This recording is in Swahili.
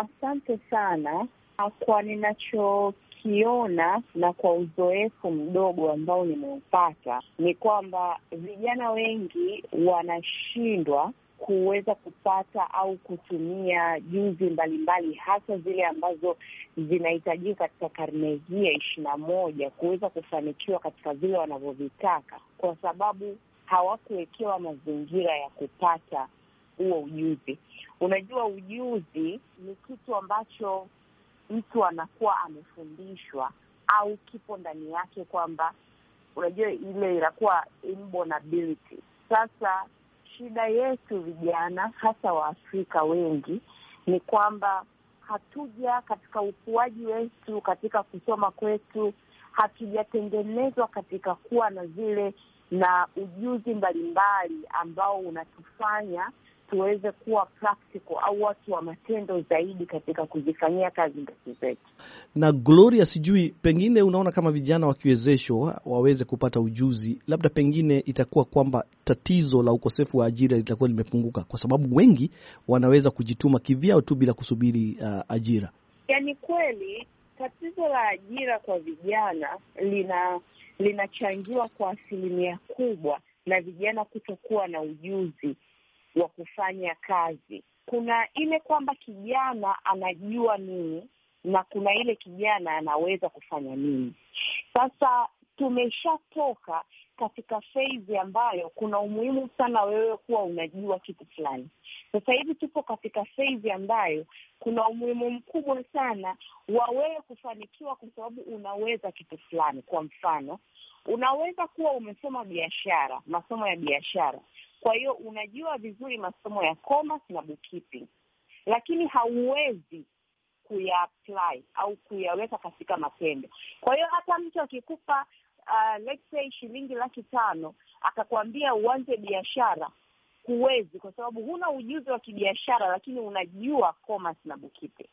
asante sana kwa ninachokiona na kwa uzoefu mdogo ambao nimeupata ni kwamba vijana wengi wanashindwa kuweza kupata au kutumia juzi mbalimbali hasa zile ambazo zinahitajika katika karne hii ya ishirini na moja kuweza kufanikiwa katika vile wanavyovitaka, kwa sababu hawakuwekewa mazingira ya kupata huo ujuzi. Unajua, ujuzi ni kitu ambacho mtu anakuwa amefundishwa au kipo ndani yake, kwamba unajua ile inakuwa inborn ability. Sasa shida yetu vijana, hasa Waafrika wengi, ni kwamba hatuja katika ukuaji wetu, katika kusoma kwetu, hatujatengenezwa katika kuwa na zile na ujuzi mbalimbali ambao unatufanya tuweze kuwa practical au watu wa matendo zaidi katika kuzifanyia kazi ndoto zetu. Na Gloria, sijui pengine unaona kama vijana wakiwezeshwa waweze kupata ujuzi, labda pengine itakuwa kwamba tatizo la ukosefu wa ajira litakuwa limepunguka, kwa sababu wengi wanaweza kujituma kivyao tu bila kusubiri uh, ajira. Yaani kweli tatizo la ajira kwa vijana lina linachangiwa kwa asilimia kubwa na vijana kutokuwa na ujuzi wa kufanya kazi. Kuna ile kwamba kijana anajua nini na kuna ile kijana anaweza kufanya nini. Sasa tumeshatoka katika feizi ambayo kuna umuhimu sana wewe kuwa unajua kitu fulani. Sasa hivi tupo katika feizi ambayo kuna umuhimu mkubwa sana wa wewe kufanikiwa kwa sababu unaweza kitu fulani. Kwa mfano, unaweza kuwa umesoma biashara, masomo ya biashara kwa hiyo unajua vizuri masomo ya commerce na bookkeeping, lakini hauwezi kuyaapply au kuyaweka katika matendo. Kwa hiyo hata mtu akikupa uh, let's say shilingi laki tano akakwambia uanze biashara, huwezi, kwa sababu huna ujuzi wa kibiashara, lakini unajua commerce na bookkeeping.